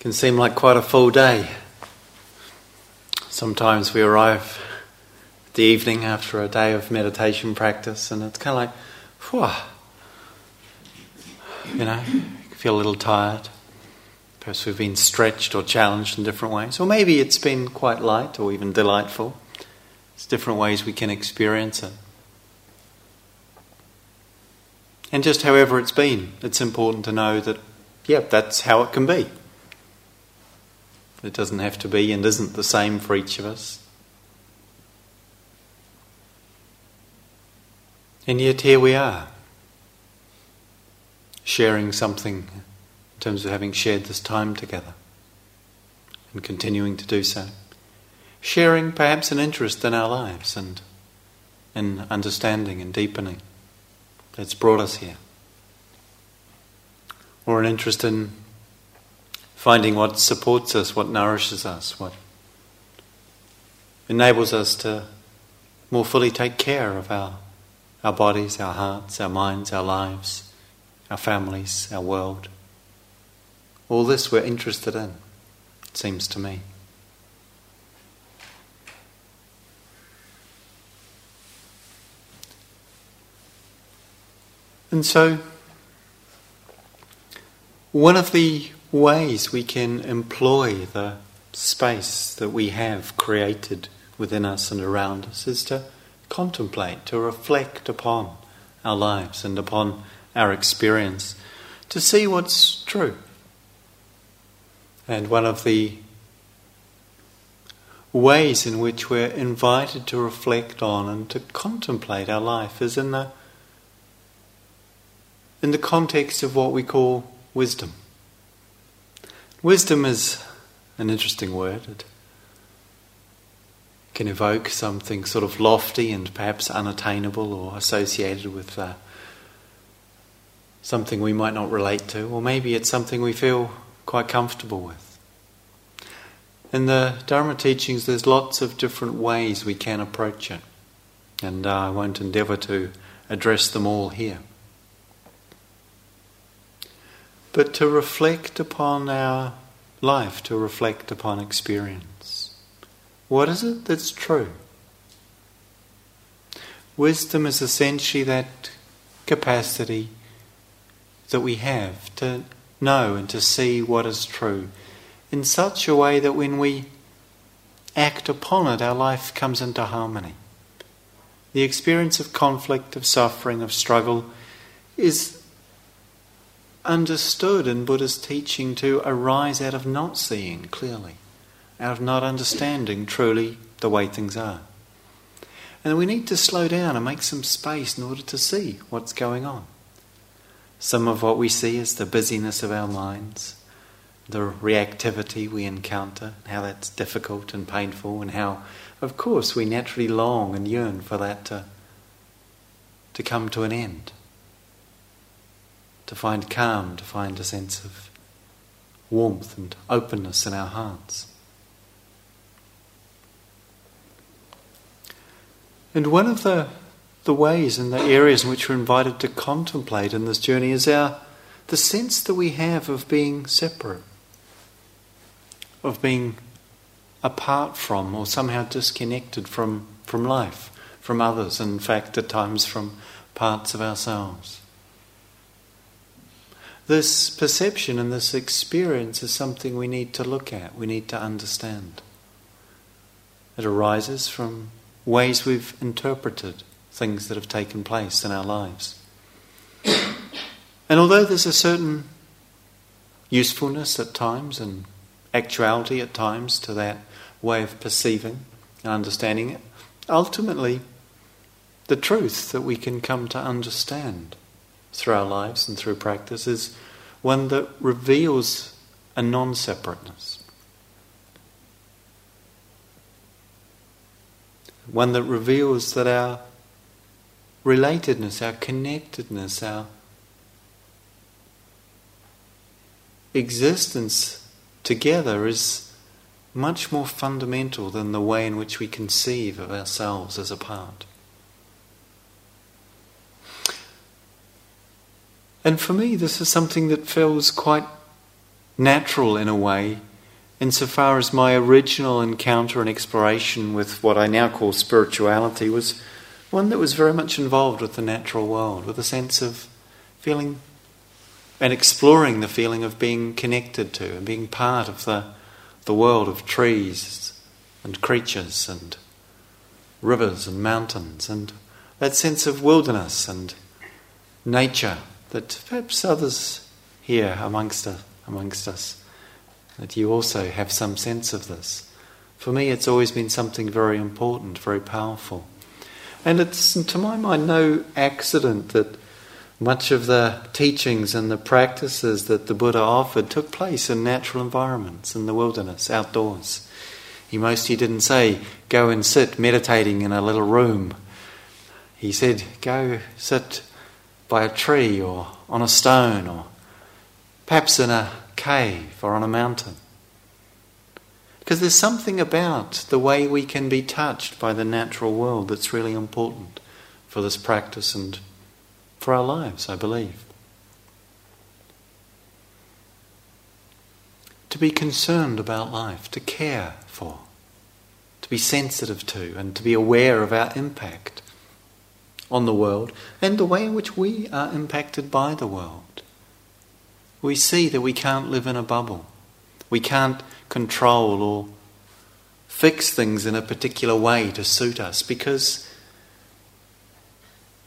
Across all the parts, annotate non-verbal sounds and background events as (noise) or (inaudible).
can seem like quite a full day. Sometimes we arrive the evening after a day of meditation practice, and it's kind of like, whew, you know, feel a little tired. Perhaps we've been stretched or challenged in different ways, or maybe it's been quite light or even delightful. It's different ways we can experience it. And just however it's been, it's important to know that, yeah, that's how it can be. It doesn't have to be and isn't the same for each of us. And yet here we are, sharing something in terms of having shared this time together and continuing to do so. Sharing perhaps an interest in our lives and in understanding and deepening that's brought us here. Or an interest in finding what supports us, what nourishes us, what enables us to more fully take care of our, our bodies, our hearts, our minds, our lives, our families, our world. All this we're interested in, it seems to me. And so, one of the ways we can employ the space that we have created within us and around us is to contemplate, to reflect upon our lives and upon our experience, to see what's true. And one of the ways in which we're invited to reflect on and to contemplate our life is in the in the context of what we call wisdom. Wisdom is an interesting word. It can evoke something sort of lofty and perhaps unattainable or associated with uh, something we might not relate to, or maybe it's something we feel quite comfortable with. In the Dharma teachings, there's lots of different ways we can approach it, and uh, I won't endeavour to address them all here but to reflect upon our life, to reflect upon experience. What is it that's true? Wisdom is essentially that capacity that we have to know and to see what is true in such a way that when we act upon it, our life comes into harmony. The experience of conflict, of suffering, of struggle is understood in Buddha's teaching to arise out of not seeing clearly, out of not understanding truly the way things are. And we need to slow down and make some space in order to see what's going on. Some of what we see is the busyness of our minds, the reactivity we encounter, how that's difficult and painful, and how, of course, we naturally long and yearn for that to, to come to an end to find calm, to find a sense of warmth and openness in our hearts. And one of the, the ways and the areas in which we're invited to contemplate in this journey is our the sense that we have of being separate, of being apart from or somehow disconnected from, from life, from others, in fact at times from parts of ourselves. This perception and this experience is something we need to look at, we need to understand. It arises from ways we've interpreted things that have taken place in our lives. And although there's a certain usefulness at times and actuality at times to that way of perceiving and understanding it, ultimately, the truth that we can come to understand through our lives and through practice is one that reveals a non separateness. One that reveals that our relatedness, our connectedness, our existence together is much more fundamental than the way in which we conceive of ourselves as a And for me, this is something that feels quite natural in a way, insofar as my original encounter and exploration with what I now call spirituality was one that was very much involved with the natural world, with a sense of feeling and exploring the feeling of being connected to and being part of the, the world of trees and creatures and rivers and mountains and that sense of wilderness and nature that perhaps others here amongst us, amongst us that you also have some sense of this. For me, it's always been something very important, very powerful. And it's, to my mind, no accident that much of the teachings and the practices that the Buddha offered took place in natural environments, in the wilderness, outdoors. He mostly didn't say, go and sit meditating in a little room. He said, go sit by a tree or on a stone or perhaps in a cave or on a mountain. Because there's something about the way we can be touched by the natural world that's really important for this practice and for our lives, I believe. To be concerned about life, to care for, to be sensitive to, and to be aware of our impact on the world and the way in which we are impacted by the world. We see that we can't live in a bubble. We can't control or fix things in a particular way to suit us because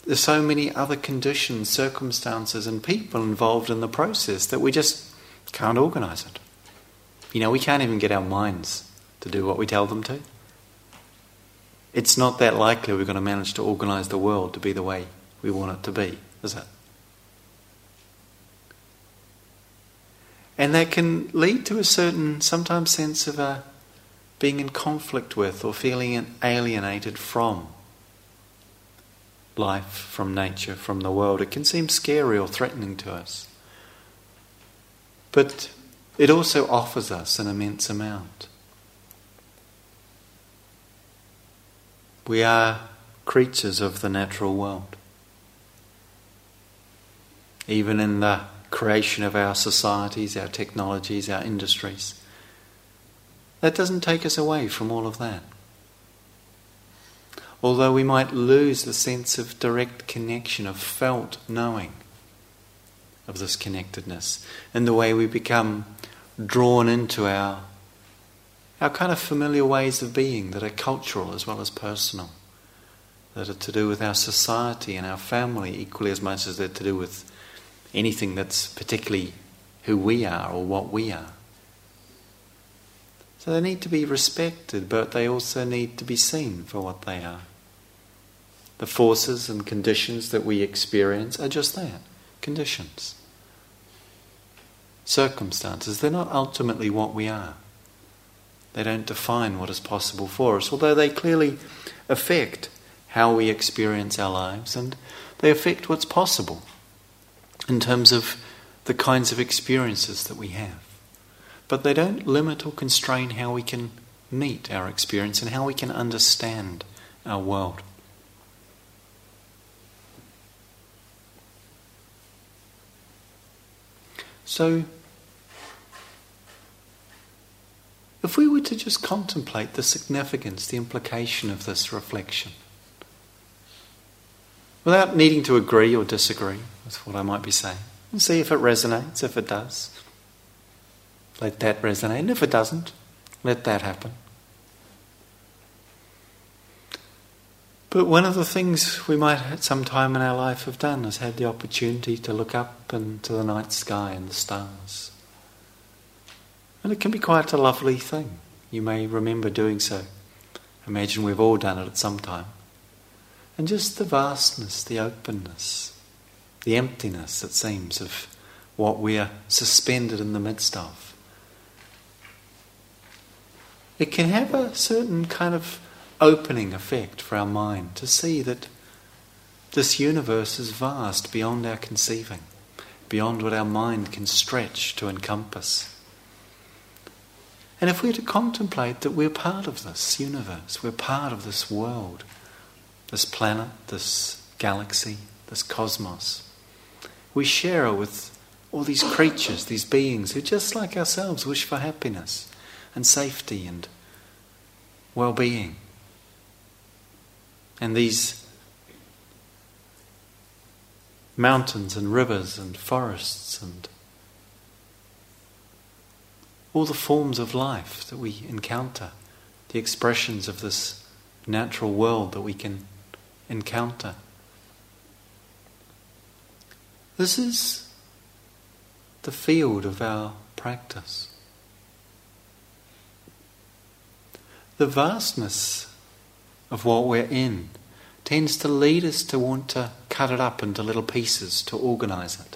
there's so many other conditions, circumstances, and people involved in the process that we just can't organise it. You know, we can't even get our minds to do what we tell them to. It's not that likely we're going to manage to organise the world to be the way we want it to be, is it? And that can lead to a certain, sometimes, sense of uh, being in conflict with or feeling alienated from life, from nature, from the world. It can seem scary or threatening to us. But it also offers us an immense amount. We are creatures of the natural world. Even in the creation of our societies, our technologies, our industries. That doesn't take us away from all of that although we might lose the sense of direct connection, of felt knowing of this connectedness, and the way we become drawn into our, our kind of familiar ways of being that are cultural as well as personal, that are to do with our society and our family equally as much as they're to do with anything that's particularly who we are or what we are. So they need to be respected, but they also need to be seen for what they are. The forces and conditions that we experience are just that conditions. Circumstances, they're not ultimately what we are. They don't define what is possible for us, although they clearly affect how we experience our lives and they affect what's possible in terms of the kinds of experiences that we have. But they don't limit or constrain how we can meet our experience and how we can understand our world. So, if we were to just contemplate the significance, the implication of this reflection, without needing to agree or disagree with what I might be saying, and see if it resonates, if it does, let that resonate, and if it doesn't, let that happen. But one of the things we might at some time in our life have done is had the opportunity to look up into the night sky and the stars. And it can be quite a lovely thing. You may remember doing so. Imagine we've all done it at some time. And just the vastness, the openness, the emptiness, it seems, of what we are suspended in the midst of. It can have a certain kind of opening effect for our mind to see that this universe is vast beyond our conceiving, beyond what our mind can stretch to encompass. And if we're to contemplate that we're part of this universe, we're part of this world, this planet, this galaxy, this cosmos, we share it with all these creatures, these beings who, just like ourselves, wish for happiness and safety and well being. And these mountains and rivers and forests and all the forms of life that we encounter, the expressions of this natural world that we can encounter. This is the field of our practice. The vastness of what we're in tends to lead us to want to cut it up into little pieces to organize it.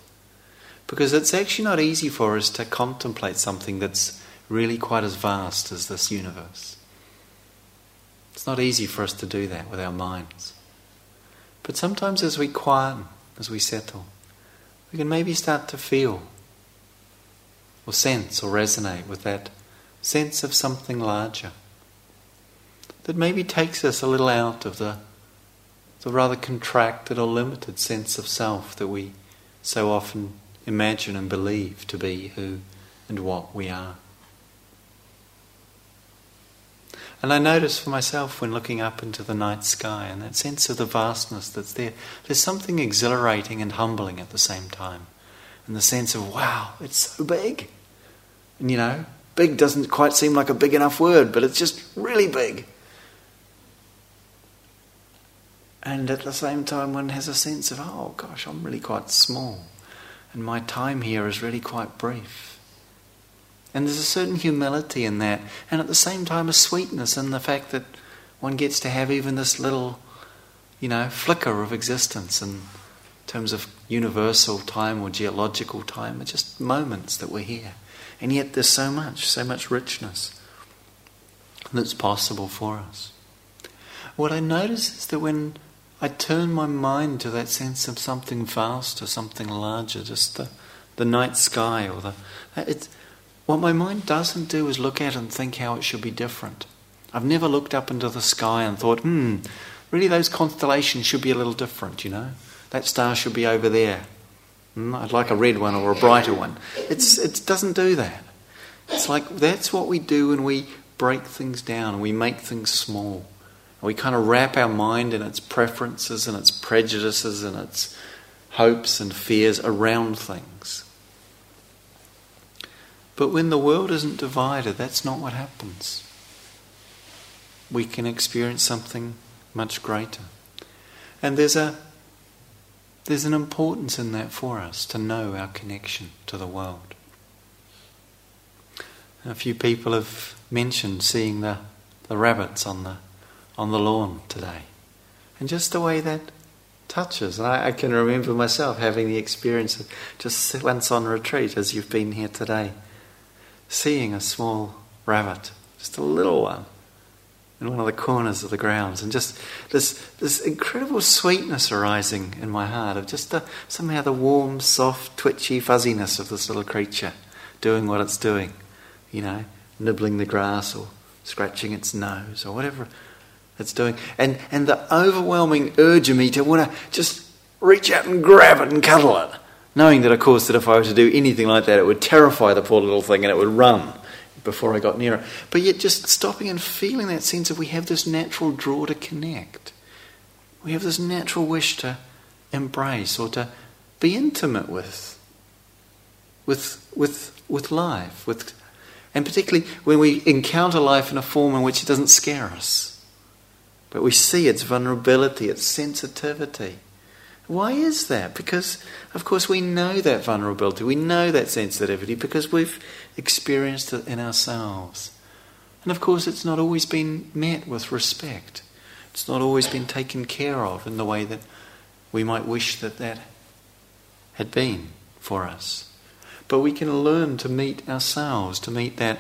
Because it's actually not easy for us to contemplate something that's really quite as vast as this universe. It's not easy for us to do that with our minds. But sometimes as we quieten, as we settle, we can maybe start to feel or sense or resonate with that sense of something larger that maybe takes us a little out of the, the rather contracted or limited sense of self that we so often imagine and believe to be who and what we are. And I notice for myself when looking up into the night sky and that sense of the vastness that's there, there's something exhilarating and humbling at the same time. And the sense of, wow, it's so big. And you know, big doesn't quite seem like a big enough word, but it's just really big. And at the same time, one has a sense of, oh gosh, I'm really quite small. And my time here is really quite brief. And there's a certain humility in that, and at the same time, a sweetness in the fact that one gets to have even this little, you know, flicker of existence in terms of universal time or geological time, are just moments that we're here. And yet there's so much, so much richness that's possible for us. What I notice is that when I turn my mind to that sense of something vast or something larger, just the, the night sky or the. It's, what my mind doesn't do is look at and think how it should be different. I've never looked up into the sky and thought, hmm, really those constellations should be a little different, you know? That star should be over there. Hmm, I'd like a red one or a brighter one. It's, it doesn't do that. It's like that's what we do when we break things down and we make things small. We kind of wrap our mind in its preferences and its prejudices and its hopes and fears around things. But when the world isn't divided, that's not what happens. We can experience something much greater. And there's a there's an importance in that for us to know our connection to the world. A few people have mentioned seeing the, the rabbits on the on the lawn today. And just the way that touches. And I, I can remember myself having the experience of just once on retreat as you've been here today seeing a small rabbit, just a little one, in one of the corners of the grounds, and just this this incredible sweetness arising in my heart of just the, somehow the warm, soft, twitchy fuzziness of this little creature doing what it's doing, you know, nibbling the grass or scratching its nose or whatever it's doing, and and the overwhelming urge of me to want to just reach out and grab it and cuddle it knowing that, of course, that if I were to do anything like that, it would terrify the poor little thing and it would run before I got near it. But yet, just stopping and feeling that sense of we have this natural draw to connect. We have this natural wish to embrace or to be intimate with, with, with, with life, with, and particularly when we encounter life in a form in which it doesn't scare us, but we see its vulnerability, its sensitivity why is that? Because, of course, we know that vulnerability, we know that sensitivity because we've experienced it in ourselves. And of course, it's not always been met with respect. It's not always been taken care of in the way that we might wish that that had been for us. But we can learn to meet ourselves, to meet that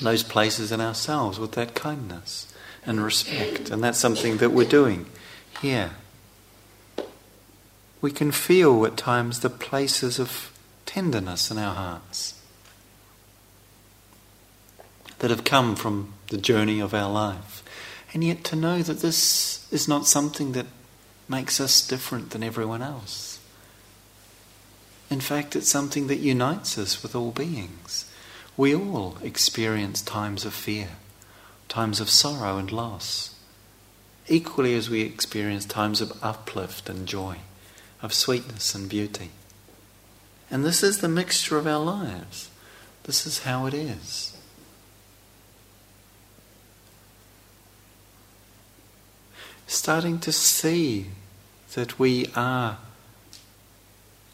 those places in ourselves with that kindness and respect. And that's something that we're doing here we can feel at times the places of tenderness in our hearts that have come from the journey of our life. And yet to know that this is not something that makes us different than everyone else. In fact, it's something that unites us with all beings. We all experience times of fear, times of sorrow and loss, equally as we experience times of uplift and joy, of sweetness and beauty. And this is the mixture of our lives. This is how it is. Starting to see that we are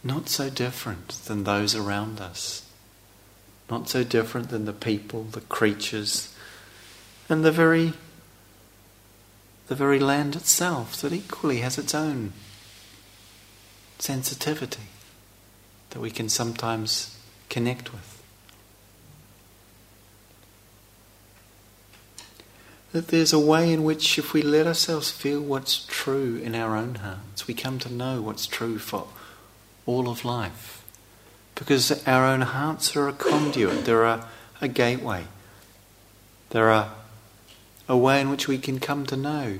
not so different than those around us, not so different than the people, the creatures, and the very the very land itself that equally has its own sensitivity that we can sometimes connect with. That there's a way in which, if we let ourselves feel what's true in our own hearts, we come to know what's true for all of life. Because our own hearts are a conduit, they're a, a gateway, they're a, a way in which we can come to know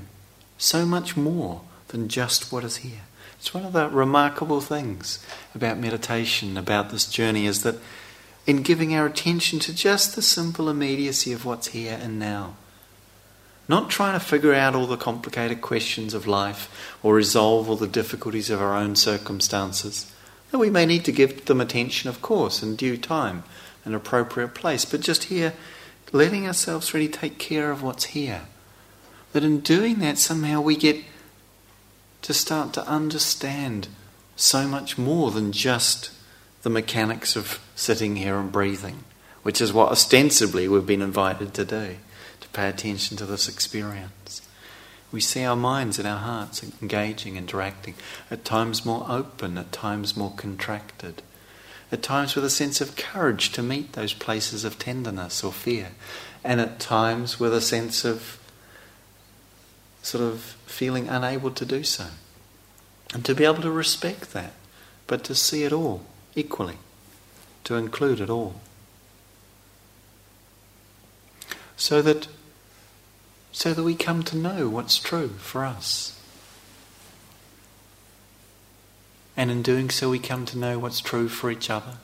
so much more than just what is here. It's one of the remarkable things about meditation, about this journey, is that in giving our attention to just the simple immediacy of what's here and now, not trying to figure out all the complicated questions of life or resolve all the difficulties of our own circumstances, though we may need to give them attention, of course, in due time, an appropriate place, but just here, letting ourselves really take care of what's here. That in doing that, somehow we get to start to understand so much more than just the mechanics of sitting here and breathing, which is what ostensibly we've been invited to do, to pay attention to this experience. We see our minds and our hearts engaging, interacting, at times more open, at times more contracted, at times with a sense of courage to meet those places of tenderness or fear, and at times with a sense of sort of feeling unable to do so. And to be able to respect that, but to see it all equally, to include it all. So that so that we come to know what's true for us. And in doing so, we come to know what's true for each other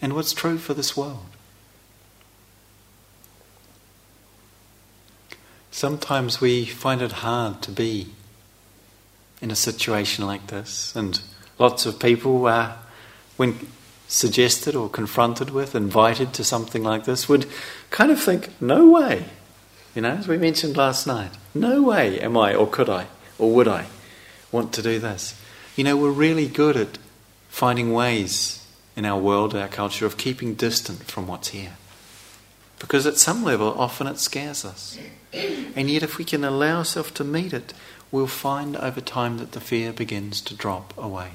and what's true for this world. Sometimes we find it hard to be in a situation like this, and lots of people, uh, when suggested or confronted with, invited to something like this, would kind of think, no way. You know, as we mentioned last night, no way am I, or could I, or would I want to do this. You know, we're really good at finding ways in our world, our culture, of keeping distant from what's here. Because at some level, often it scares us. And yet, if we can allow ourselves to meet it, we'll find over time that the fear begins to drop away.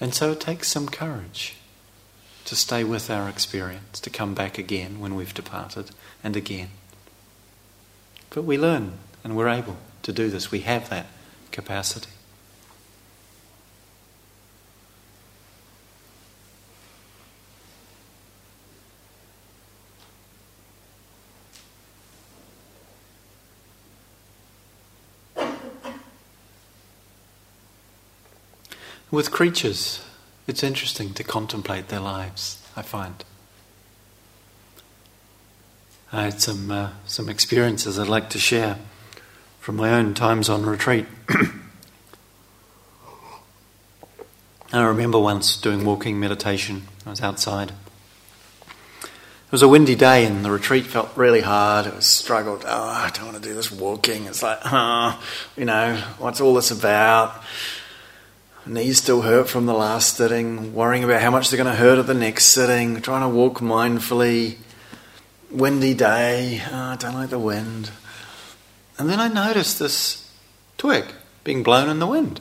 And so it takes some courage to stay with our experience, to come back again when we've departed, and again. But we learn and we're able to do this. We have that capacity. With creatures, it's interesting to contemplate their lives, I find. I had some, uh, some experiences I'd like to share from my own times on retreat. (clears throat) I remember once doing walking meditation. I was outside. It was a windy day and the retreat felt really hard. It was struggled. Oh, I don't want to do this walking. It's like, oh, you know, what's all this about? Knees still hurt from the last sitting, worrying about how much they're going to hurt at the next sitting, trying to walk mindfully. Windy day, oh, I don't like the wind. And then I noticed this twig being blown in the wind.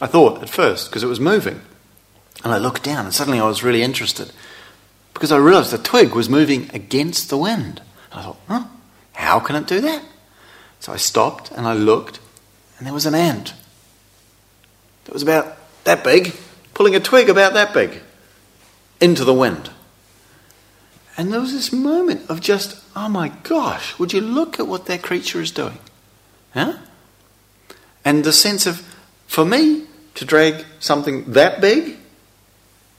I thought at first, because it was moving. And I looked down, and suddenly I was really interested because I realized the twig was moving against the wind. I thought, huh, how can it do that? So I stopped and I looked, and there was an ant that was about that big, pulling a twig about that big into the wind. And there was this moment of just, oh my gosh, would you look at what that creature is doing? Huh? And the sense of, for me, to drag something that big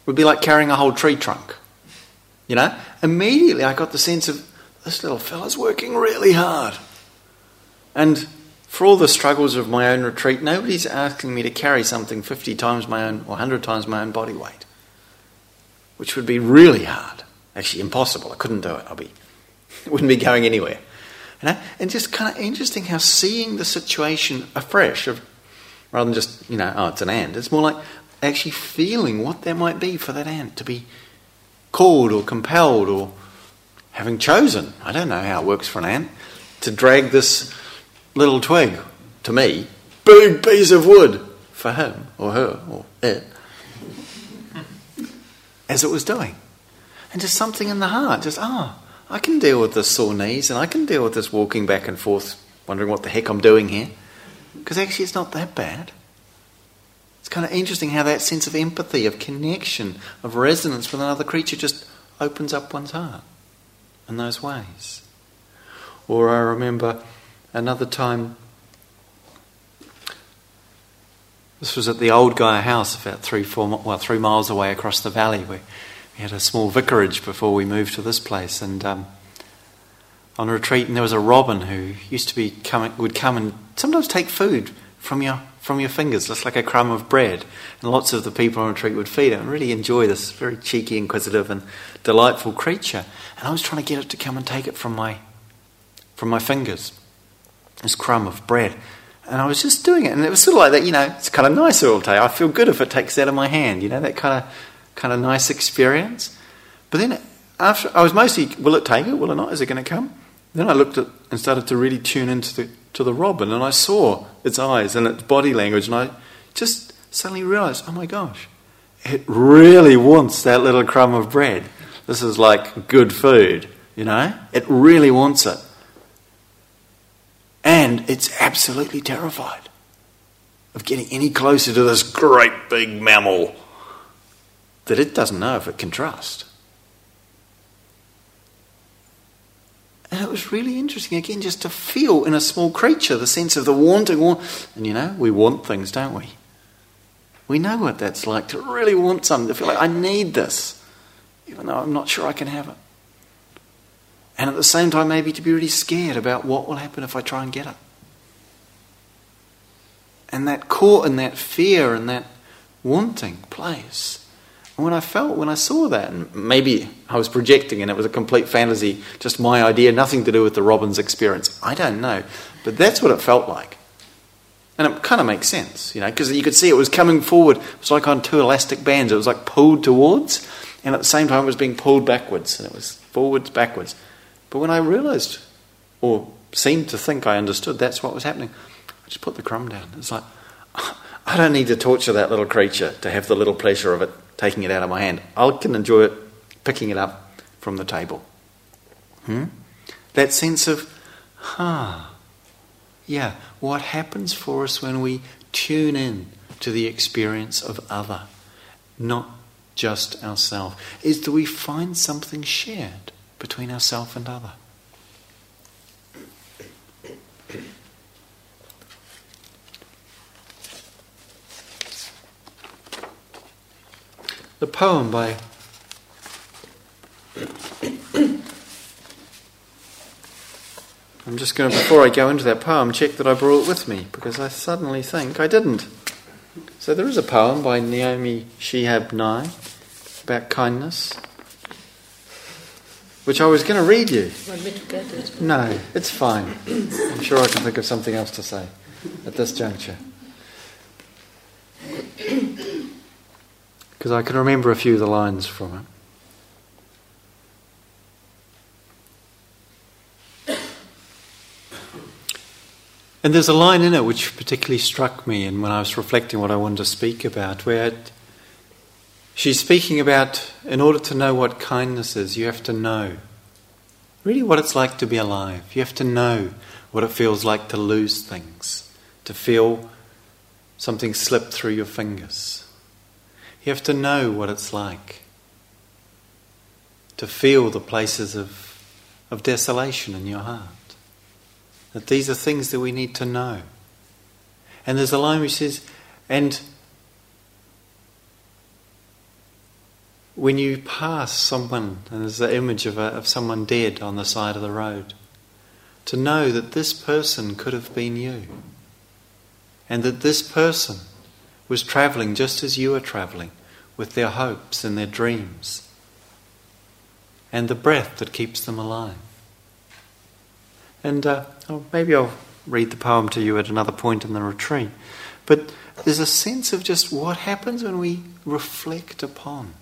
would be like carrying a whole tree trunk. You know? Immediately I got the sense of, this little fella's working really hard. And for all the struggles of my own retreat, nobody's asking me to carry something 50 times my own or 100 times my own body weight, which would be really hard. Actually, impossible. I couldn't do it. I'll be, (laughs) wouldn't be going anywhere. You know? And just kind of interesting how seeing the situation afresh, of, rather than just, you know, oh, it's an ant, it's more like actually feeling what there might be for that ant to be called or compelled or having chosen, I don't know how it works for an ant, to drag this little twig, to me, big piece of wood for him or her or it, as it was doing. And just something in the heart, just, ah, oh, I can deal with this sore knees and I can deal with this walking back and forth, wondering what the heck I'm doing here. Because actually, it's not that bad. It's kind of interesting how that sense of empathy, of connection, of resonance with another creature just opens up one's heart in those ways. Or I remember another time, this was at the old Gaia House, about three, four, well, three miles away across the valley, where we had a small vicarage before we moved to this place. And um, on retreat, and there was a robin who used to be coming, would come and sometimes take food from your from your fingers, just like a crumb of bread. And lots of the people on retreat would feed it and really enjoy this very cheeky, inquisitive, and delightful creature. And I was trying to get it to come and take it from my from my fingers, this crumb of bread. And I was just doing it, and it was sort of like that, you know. It's kind of nice all day. I feel good if it takes it out of my hand, you know, that kind of kind of nice experience. But then after I was mostly, will it take it? Will it not? Is it going to come? Then I looked at and started to really tune into the to the robin, and I saw its eyes and its body language, and I just suddenly realized, oh my gosh, it really wants that little crumb of bread. This is like good food, you know? It really wants it. And it's absolutely terrified of getting any closer to this great big mammal that it doesn't know if it can trust. And it was really interesting, again, just to feel in a small creature the sense of the wanting. And you know, we want things, don't we? We know what that's like to really want something, to feel like, I need this, even though I'm not sure I can have it. And at the same time, maybe to be really scared about what will happen if I try and get it. And that caught in that fear and that wanting place and when I felt, when I saw that, and maybe I was projecting and it was a complete fantasy, just my idea, nothing to do with the Robin's experience. I don't know. But that's what it felt like. And it kind of makes sense, you know, because you could see it was coming forward. It was like on two elastic bands. It was like pulled towards, and at the same time, it was being pulled backwards, and it was forwards, backwards. But when I realized, or seemed to think I understood that's what was happening, I just put the crumb down. It's like, (laughs) I don't need to torture that little creature to have the little pleasure of it taking it out of my hand. I can enjoy it picking it up from the table. Hmm? That sense of, huh, yeah, what happens for us when we tune in to the experience of other, not just ourselves, is that we find something shared between ourself and other. the poem by I'm just going to, before I go into that poem, check that I brought it with me because I suddenly think I didn't. So there is a poem by Naomi Shihab Nye about kindness, which I was going to read you. Want me to get it? No, it's fine. I'm sure I can think of something else to say at this juncture. because I can remember a few of the lines from it. And there's a line in it which particularly struck me, and when I was reflecting what I wanted to speak about, where it, she's speaking about in order to know what kindness is, you have to know really what it's like to be alive. You have to know what it feels like to lose things, to feel something slip through your fingers. You have to know what it's like to feel the places of, of desolation in your heart. That these are things that we need to know. And there's a line which says, and when you pass someone, and there's the image of, a, of someone dead on the side of the road, to know that this person could have been you. And that this person was travelling just as you are travelling, with their hopes and their dreams, and the breath that keeps them alive. And uh, oh, maybe I'll read the poem to you at another point in the retreat. But there's a sense of just what happens when we reflect upon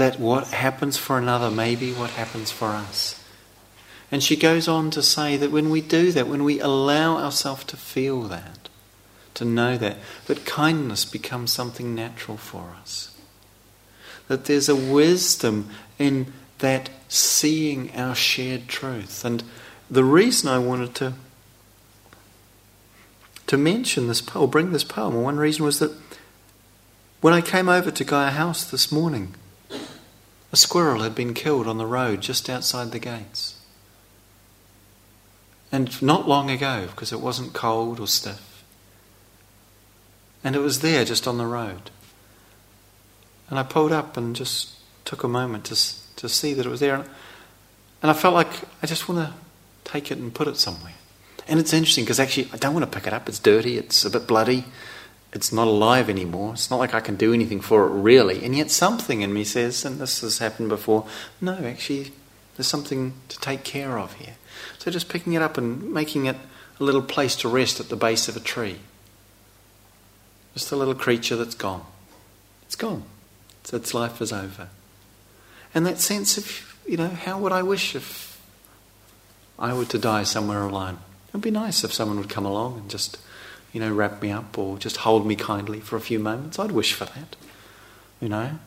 that what happens for another may be what happens for us. And she goes on to say that when we do that, when we allow ourselves to feel that, to know that, that kindness becomes something natural for us. That there's a wisdom in that seeing our shared truth. And the reason I wanted to to mention this poem, bring this poem, one reason was that when I came over to Gaia House this morning, a squirrel had been killed on the road just outside the gates. And not long ago, because it wasn't cold or stiff. And it was there just on the road. And I pulled up and just took a moment to to see that it was there. And I felt like I just want to take it and put it somewhere. And it's interesting because actually I don't want to pick it up. It's dirty, it's a bit bloody, it's not alive anymore. It's not like I can do anything for it really. And yet something in me says, and this has happened before, no, actually, there's something to take care of here. So just picking it up and making it a little place to rest at the base of a tree. Just a little creature that's gone. It's gone. its life is over. And that sense of, you know, how would I wish if I were to die somewhere alone? It would be nice if someone would come along and just, you know, wrap me up or just hold me kindly for a few moments. I'd wish for that, you know.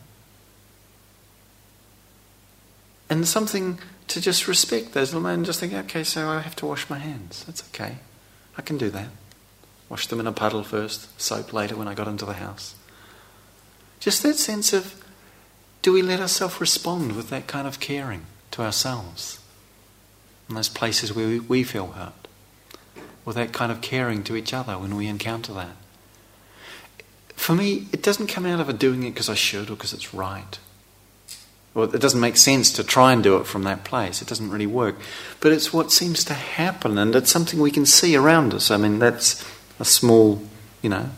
And something to just respect those little and just think, okay, so I have to wash my hands. That's okay. I can do that. Wash them in a puddle first, soap later when I got into the house. Just that sense of do we let ourselves respond with that kind of caring to ourselves in those places where we feel hurt? With that kind of caring to each other when we encounter that? For me, it doesn't come out of a doing it because I should or because it's right. Well, it doesn't make sense to try and do it from that place. It doesn't really work. But it's what seems to happen, and it's something we can see around us. I mean, that's a small, you know,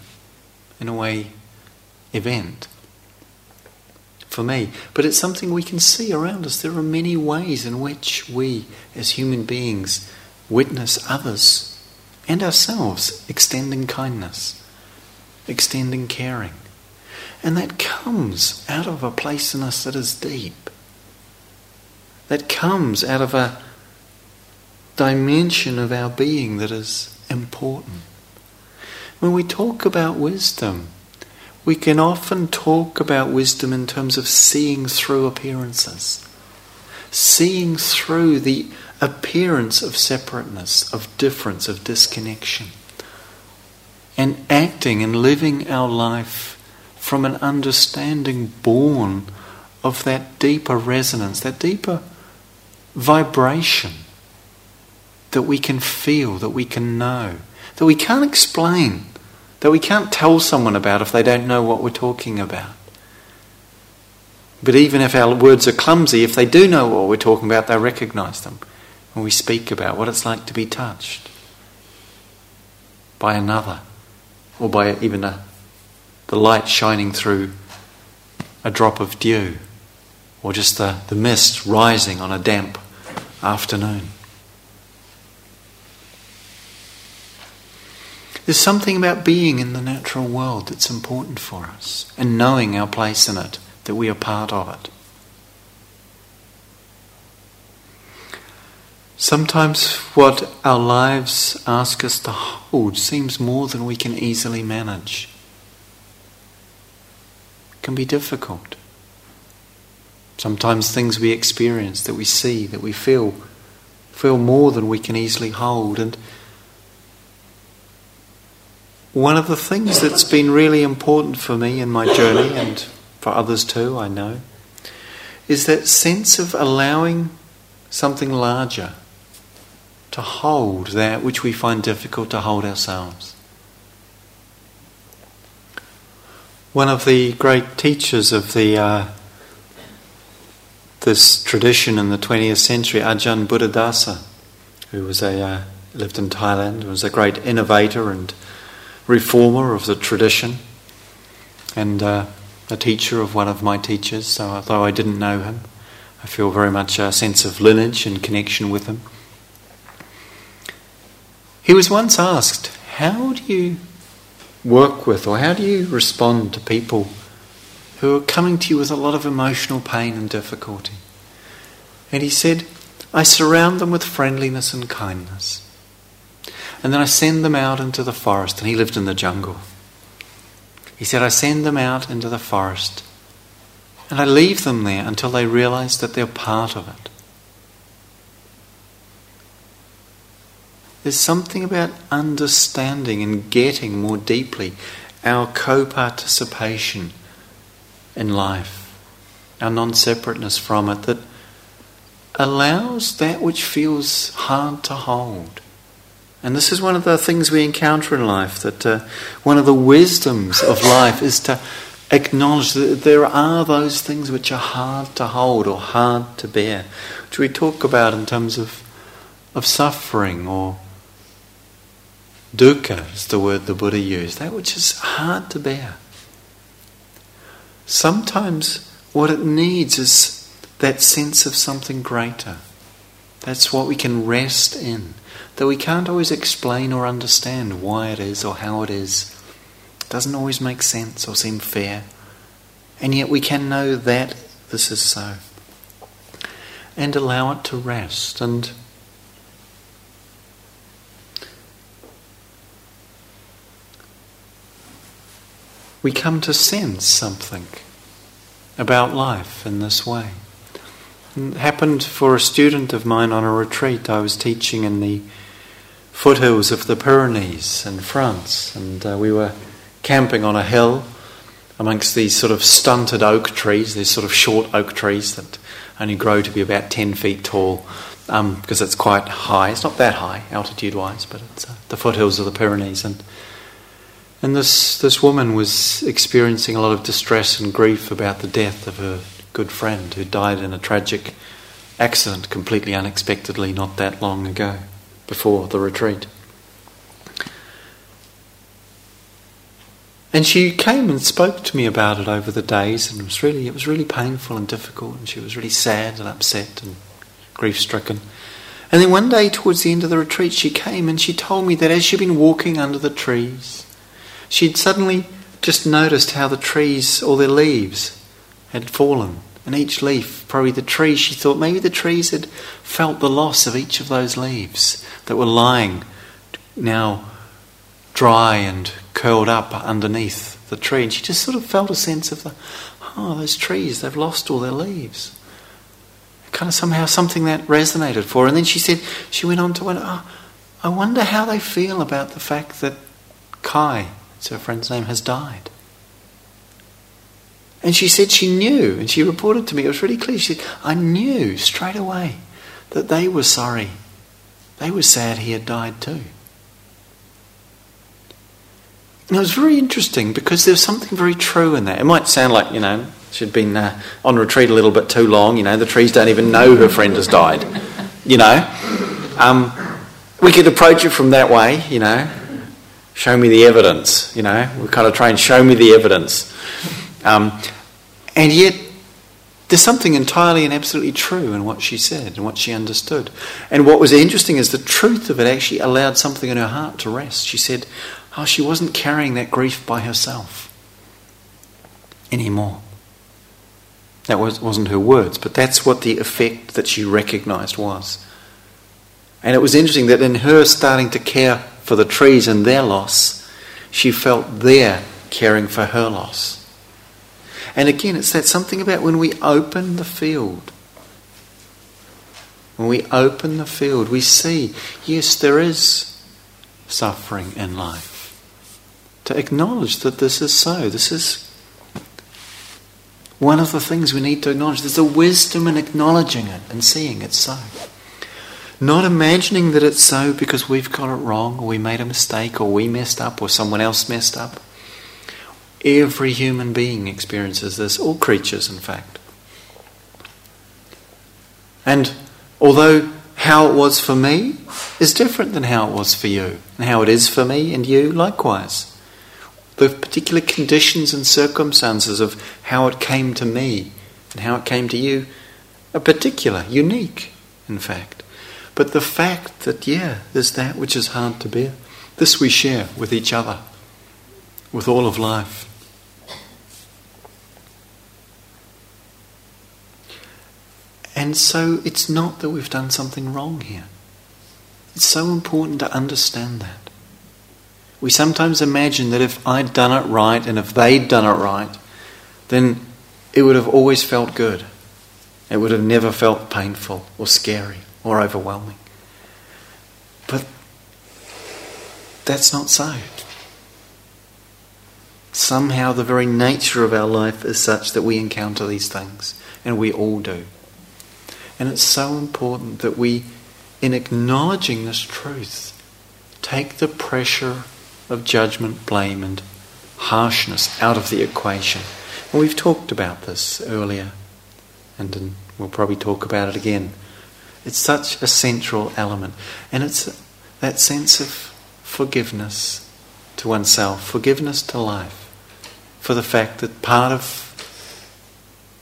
in a way, event for me. But it's something we can see around us. There are many ways in which we, as human beings, witness others and ourselves extending kindness, extending caring. And that comes out of a place in us that is deep. That comes out of a dimension of our being that is important. When we talk about wisdom, we can often talk about wisdom in terms of seeing through appearances, seeing through the appearance of separateness, of difference, of disconnection, and acting and living our life from an understanding born of that deeper resonance, that deeper vibration that we can feel, that we can know, that we can't explain that we can't tell someone about if they don't know what we're talking about. But even if our words are clumsy, if they do know what we're talking about, they recognize them when we speak about what it's like to be touched by another or by even a, the light shining through a drop of dew or just the, the mist rising on a damp afternoon. There's something about being in the natural world that's important for us and knowing our place in it, that we are part of it. Sometimes what our lives ask us to hold seems more than we can easily manage. It can be difficult. Sometimes things we experience, that we see, that we feel, feel more than we can easily hold. And one of the things that's been really important for me in my journey, and for others too, I know, is that sense of allowing something larger to hold that which we find difficult to hold ourselves. One of the great teachers of the uh, this tradition in the 20th century, Ajahn Buddhadasa, who was a uh, lived in Thailand, was a great innovator and reformer of the tradition, and uh, a teacher of one of my teachers. So, although I didn't know him, I feel very much a sense of lineage and connection with him. He was once asked, How do you work with or how do you respond to people who are coming to you with a lot of emotional pain and difficulty? And he said, I surround them with friendliness and kindness. And then I send them out into the forest. And he lived in the jungle. He said, I send them out into the forest. And I leave them there until they realize that they're part of it. There's something about understanding and getting more deeply our co participation in life, our non separateness from it, that allows that which feels hard to hold. And this is one of the things we encounter in life that uh, one of the wisdoms of life is to acknowledge that there are those things which are hard to hold or hard to bear, which we talk about in terms of, of suffering or dukkha is the word the Buddha used, that which is hard to bear. Sometimes what it needs is that sense of something greater. That's what we can rest in that we can't always explain or understand why it is or how it is. It doesn't always make sense or seem fair. And yet we can know that this is so. And allow it to rest. And we come to sense something about life in this way. It happened for a student of mine on a retreat. I was teaching in the foothills of the Pyrenees in France, and uh, we were camping on a hill amongst these sort of stunted oak trees, these sort of short oak trees that only grow to be about 10 feet tall um, because it's quite high. It's not that high altitude wise, but it's uh, the foothills of the Pyrenees. And, and this, this woman was experiencing a lot of distress and grief about the death of her good friend who died in a tragic accident completely unexpectedly not that long ago before the retreat. And she came and spoke to me about it over the days, and it was really it was really painful and difficult, and she was really sad and upset and grief stricken. And then one day towards the end of the retreat, she came and she told me that as she'd been walking under the trees, she'd suddenly just noticed how the trees, all their leaves, had fallen and each leaf, probably the tree, she thought maybe the trees had felt the loss of each of those leaves that were lying now dry and curled up underneath the tree. And she just sort of felt a sense of the, oh, those trees, they've lost all their leaves. Kind of somehow something that resonated for her. And then she said, she went on to wonder, oh, I wonder how they feel about the fact that Kai, it's her friend's name, has died. And she said she knew, and she reported to me, it was really clear. She said, I knew straight away that they were sorry. They were sad he had died too. And it was very interesting because there was something very true in that. It might sound like, you know, she'd been uh, on retreat a little bit too long, you know, the trees don't even know her friend has died, you know. Um, we could approach it from that way, you know. Show me the evidence, you know. We kind of try and show me the evidence. Um, and yet, there's something entirely and absolutely true in what she said and what she understood. And what was interesting is the truth of it actually allowed something in her heart to rest. She said, Oh, she wasn't carrying that grief by herself anymore. That was, wasn't her words, but that's what the effect that she recognized was. And it was interesting that in her starting to care for the trees and their loss, she felt their caring for her loss. And again, it's that something about when we open the field. When we open the field, we see, yes, there is suffering in life. To acknowledge that this is so. This is One of the things we need to acknowledge, there's a wisdom in acknowledging it and seeing it so. Not imagining that it's so because we've got it wrong, or we made a mistake, or we messed up, or someone else messed up. Every human being experiences this, all creatures, in fact. And although how it was for me is different than how it was for you, and how it is for me and you likewise. The particular conditions and circumstances of how it came to me and how it came to you are particular, unique, in fact. But the fact that, yeah, there's that which is hard to bear, this we share with each other, with all of life. And so it's not that we've done something wrong here. It's so important to understand that. We sometimes imagine that if I'd done it right and if they'd done it right, then it would have always felt good. It would have never felt painful or scary or overwhelming. But that's not so. Somehow, the very nature of our life is such that we encounter these things, and we all do. And it's so important that we, in acknowledging this truth, take the pressure of judgment, blame, and harshness out of the equation. And we've talked about this earlier, and we'll probably talk about it again. It's such a central element, and it's that sense of forgiveness to oneself, forgiveness to life, for the fact that part of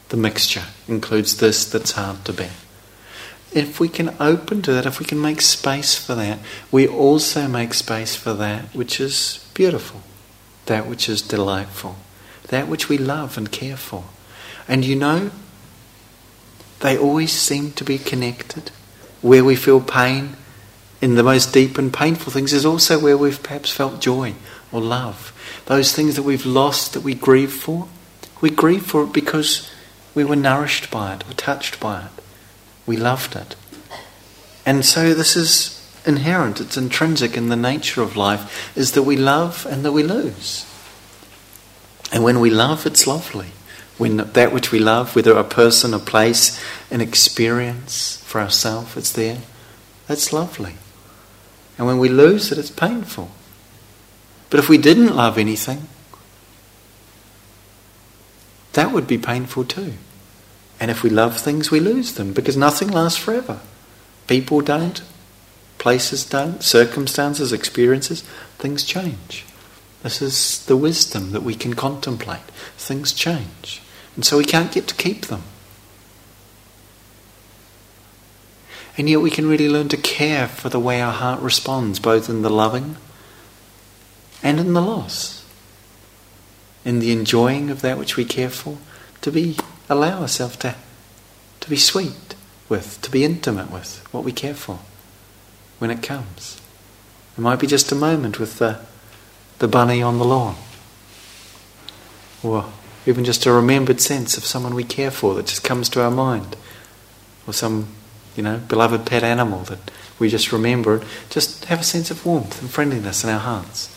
the mixture includes this that's hard to bear if we can open to that, if we can make space for that, we also make space for that which is beautiful, that which is delightful, that which we love and care for. And you know, they always seem to be connected. Where we feel pain in the most deep and painful things is also where we've perhaps felt joy or love. Those things that we've lost that we grieve for, we grieve for it because we were nourished by it or touched by it. We loved it. And so this is inherent, it's intrinsic in the nature of life, is that we love and that we lose. And when we love, it's lovely. When that which we love, whether a person, a place, an experience for ourselves, it's there, that's lovely. And when we lose it, it's painful. But if we didn't love anything, that would be painful too. And if we love things, we lose them because nothing lasts forever. People don't, places don't, circumstances, experiences, things change. This is the wisdom that we can contemplate. Things change. And so we can't get to keep them. And yet we can really learn to care for the way our heart responds, both in the loving and in the loss. In the enjoying of that which we care for, to be allow ourselves to, to be sweet with, to be intimate with what we care for when it comes. It might be just a moment with the, the bunny on the lawn, or even just a remembered sense of someone we care for that just comes to our mind, or some, you know, beloved pet animal that we just remember. Just have a sense of warmth and friendliness in our hearts.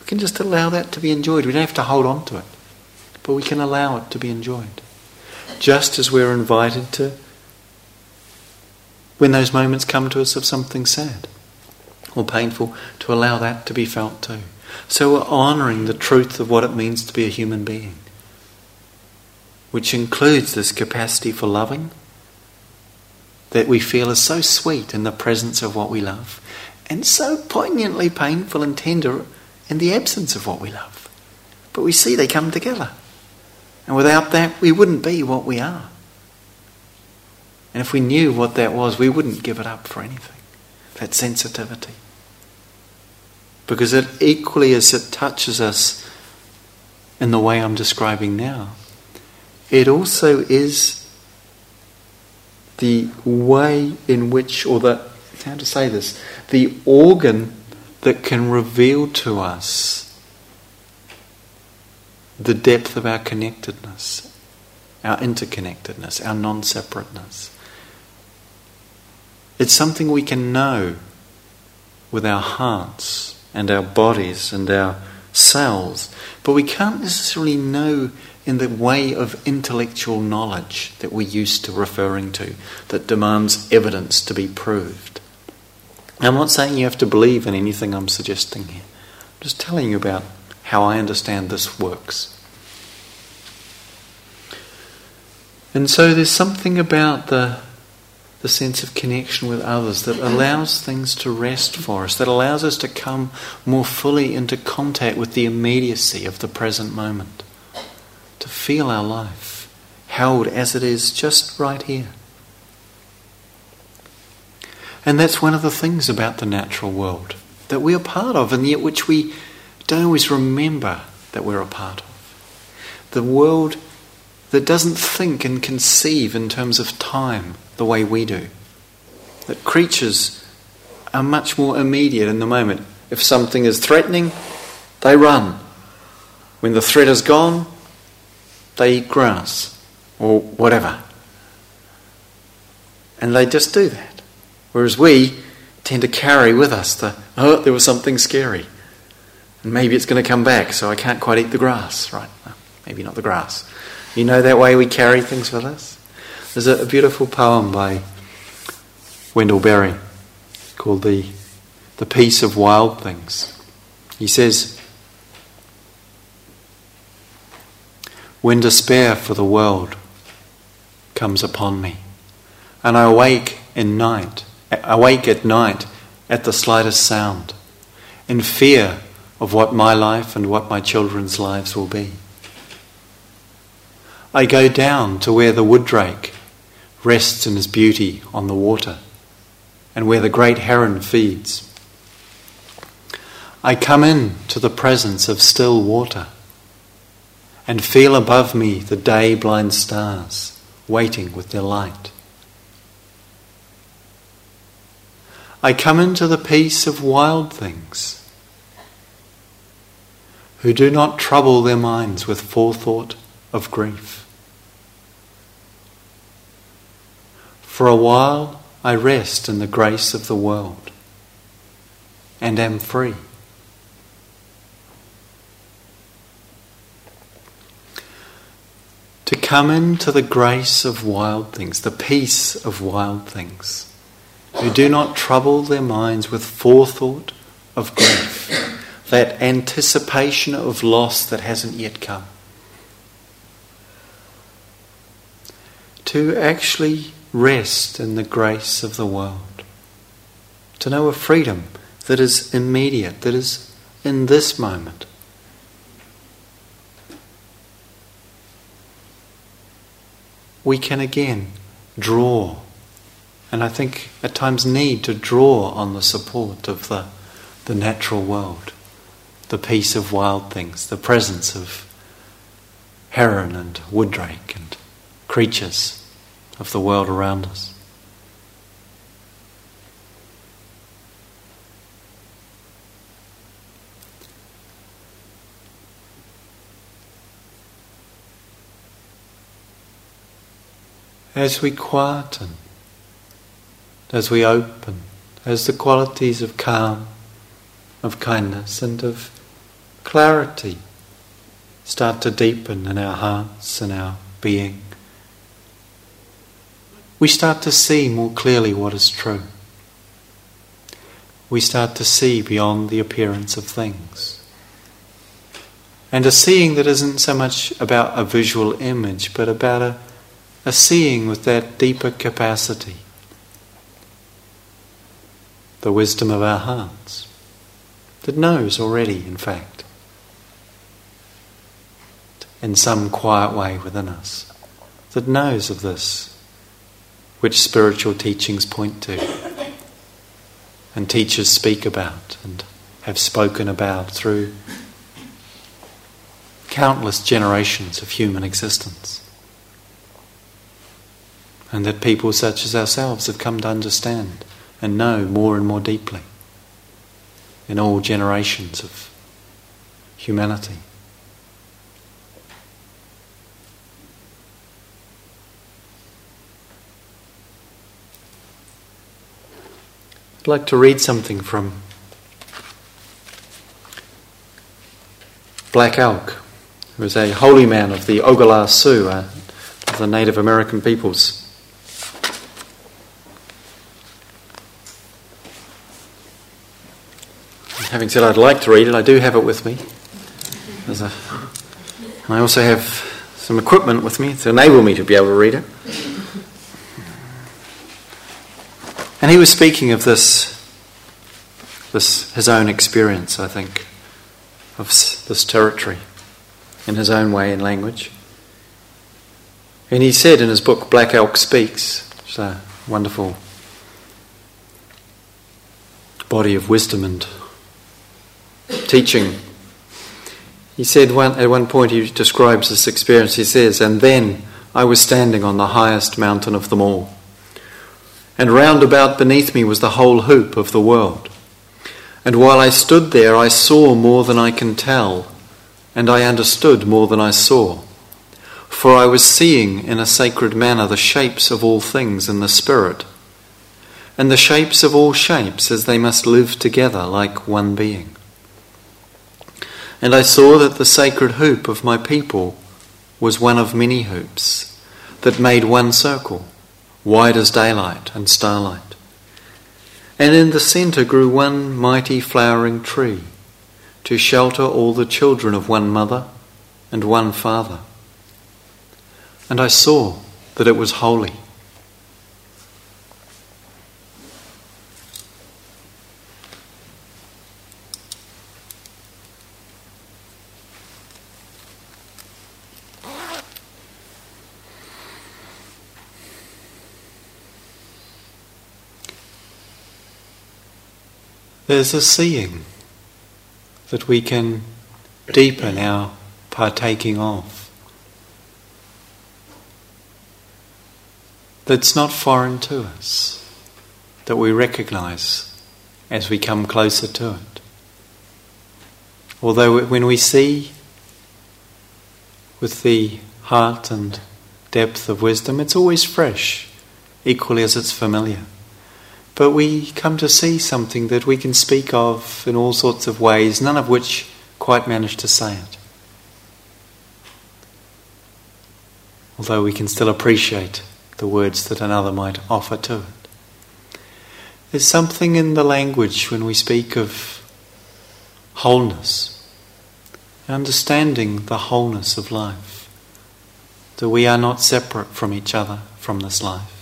We can just allow that to be enjoyed. We don't have to hold on to it, but we can allow it to be enjoyed just as we're invited to when those moments come to us of something sad or painful, to allow that to be felt too. So we're honouring the truth of what it means to be a human being, which includes this capacity for loving that we feel is so sweet in the presence of what we love and so poignantly painful and tender in the absence of what we love. But we see they come together. And without that, we wouldn't be what we are. And if we knew what that was, we wouldn't give it up for anything. That sensitivity. Because it equally as it touches us in the way I'm describing now, it also is the way in which, or the, how to say this, the organ that can reveal to us the depth of our connectedness, our interconnectedness, our non separateness. It's something we can know with our hearts and our bodies and our cells, but we can't necessarily know in the way of intellectual knowledge that we're used to referring to, that demands evidence to be proved. I'm not saying you have to believe in anything I'm suggesting here. I'm just telling you about how I understand this works. And so there's something about the, the sense of connection with others that allows things to rest for us, that allows us to come more fully into contact with the immediacy of the present moment, to feel our life held as it is just right here. And that's one of the things about the natural world that we are part of, and yet which we don't always remember that we're a part of. The world that doesn't think and conceive in terms of time the way we do. That creatures are much more immediate in the moment. If something is threatening, they run. When the threat is gone, they eat grass or whatever. And they just do that. Whereas we tend to carry with us the, oh, there was something scary. And maybe it's going to come back, so I can't quite eat the grass. Right, well, maybe not the grass. You know that way we carry things with us? There's a, a beautiful poem by Wendell Berry called the, the Peace of Wild Things. He says, When despair for the world comes upon me, and I awake in night, awake at night at the slightest sound, in fear of what my life and what my children's lives will be. I go down to where the wooddrake rests in his beauty on the water and where the great heron feeds. I come in to the presence of still water and feel above me the day blind stars waiting with their light. I come into the peace of wild things who do not trouble their minds with forethought of grief. For a while I rest in the grace of the world and am free. To come into the grace of wild things, the peace of wild things, who do not trouble their minds with forethought of grief, that anticipation of loss that hasn't yet come. To actually rest in the grace of the world. To know a freedom that is immediate, that is in this moment. We can again draw, and I think at times need to draw on the support of the, the natural world, the peace of wild things, the presence of heron and wooddrake and creatures of the world around us. As we quieten, as we open, as the qualities of calm, of kindness, and of clarity start to deepen in our hearts and our being, we start to see more clearly what is true. We start to see beyond the appearance of things. And a seeing that isn't so much about a visual image, but about a, a seeing with that deeper capacity. The wisdom of our hearts, that knows already, in fact, in some quiet way within us, that knows of this which spiritual teachings point to and teachers speak about and have spoken about through countless generations of human existence. And that people such as ourselves have come to understand and know more and more deeply in all generations of humanity. I'd like to read something from Black Elk, who is a holy man of the Oglala Sioux, uh, of the Native American peoples. Having said I'd like to read it, I do have it with me. I also have some equipment with me to enable me to be able to read it. And he was speaking of this, this his own experience, I think, of this territory in his own way and language. And he said in his book, Black Elk Speaks, which is a wonderful body of wisdom and teaching. He said one, at one point, he describes this experience. He says, And then I was standing on the highest mountain of them all and round about beneath me was the whole hoop of the world. And while I stood there, I saw more than I can tell, and I understood more than I saw. For I was seeing in a sacred manner the shapes of all things in the Spirit, and the shapes of all shapes as they must live together like one being. And I saw that the sacred hoop of my people was one of many hoops that made one circle wide as daylight and starlight. And in the centre grew one mighty flowering tree to shelter all the children of one mother and one father. And I saw that it was holy. There's a seeing that we can deepen our partaking of. That's not foreign to us, that we recognize as we come closer to it. Although when we see with the heart and depth of wisdom, it's always fresh, equally as it's familiar. But we come to see something that we can speak of in all sorts of ways, none of which quite manage to say it. Although we can still appreciate the words that another might offer to it. There's something in the language when we speak of wholeness, understanding the wholeness of life, that we are not separate from each other from this life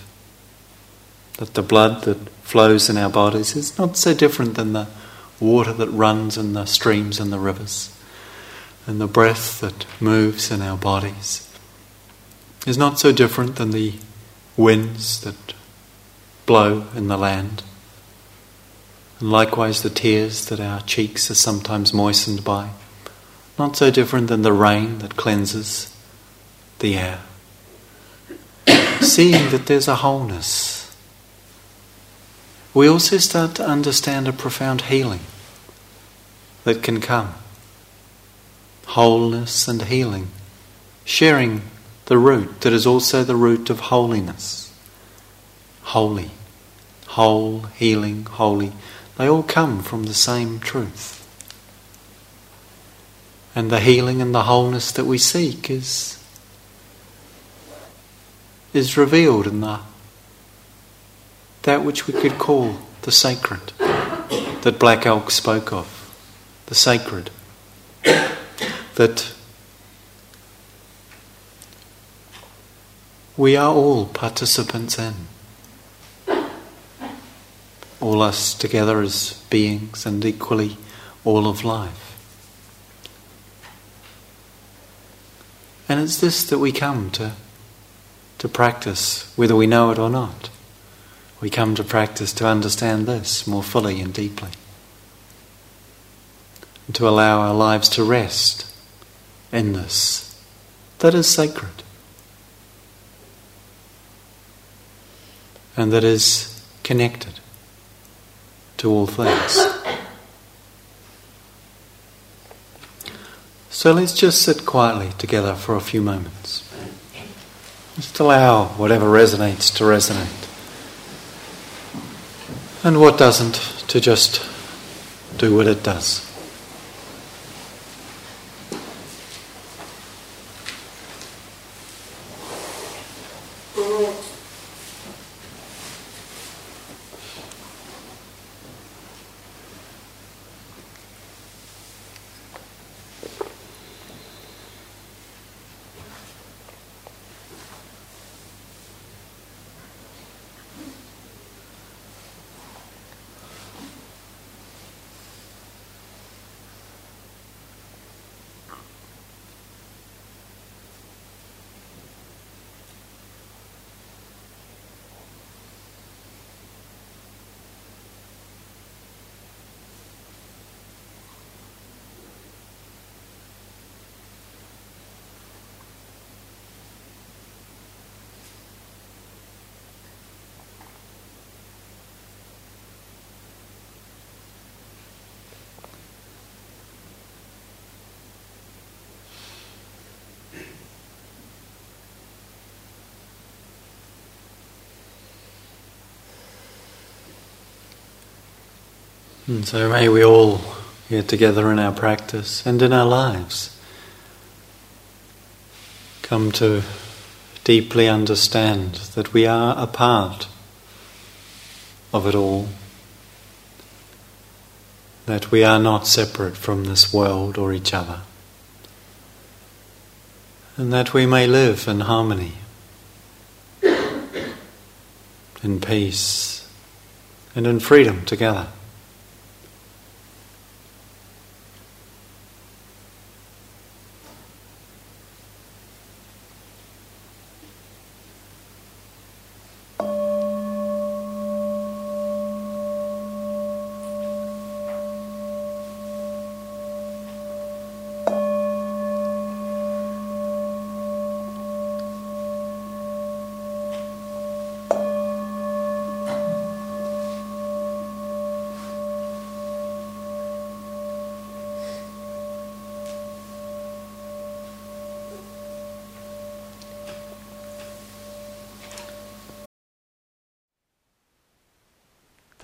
that the blood that flows in our bodies is not so different than the water that runs in the streams and the rivers, and the breath that moves in our bodies is not so different than the winds that blow in the land. And likewise, the tears that our cheeks are sometimes moistened by, not so different than the rain that cleanses the air. (coughs) Seeing that there's a wholeness we also start to understand a profound healing that can come. Wholeness and healing, sharing the root that is also the root of holiness. Holy, whole, healing, holy, they all come from the same truth. And the healing and the wholeness that we seek is, is revealed in the that which we could call the sacred that Black Elk spoke of, the sacred that we are all participants in. All us together as beings and equally all of life. And it's this that we come to, to practice, whether we know it or not we come to practice to understand this more fully and deeply. And to allow our lives to rest in this that is sacred. And that is connected to all things. So let's just sit quietly together for a few moments. Just allow whatever resonates to resonate and what doesn't to just do what it does. And so may we all here together in our practice and in our lives come to deeply understand that we are a part of it all, that we are not separate from this world or each other, and that we may live in harmony, in peace, and in freedom together.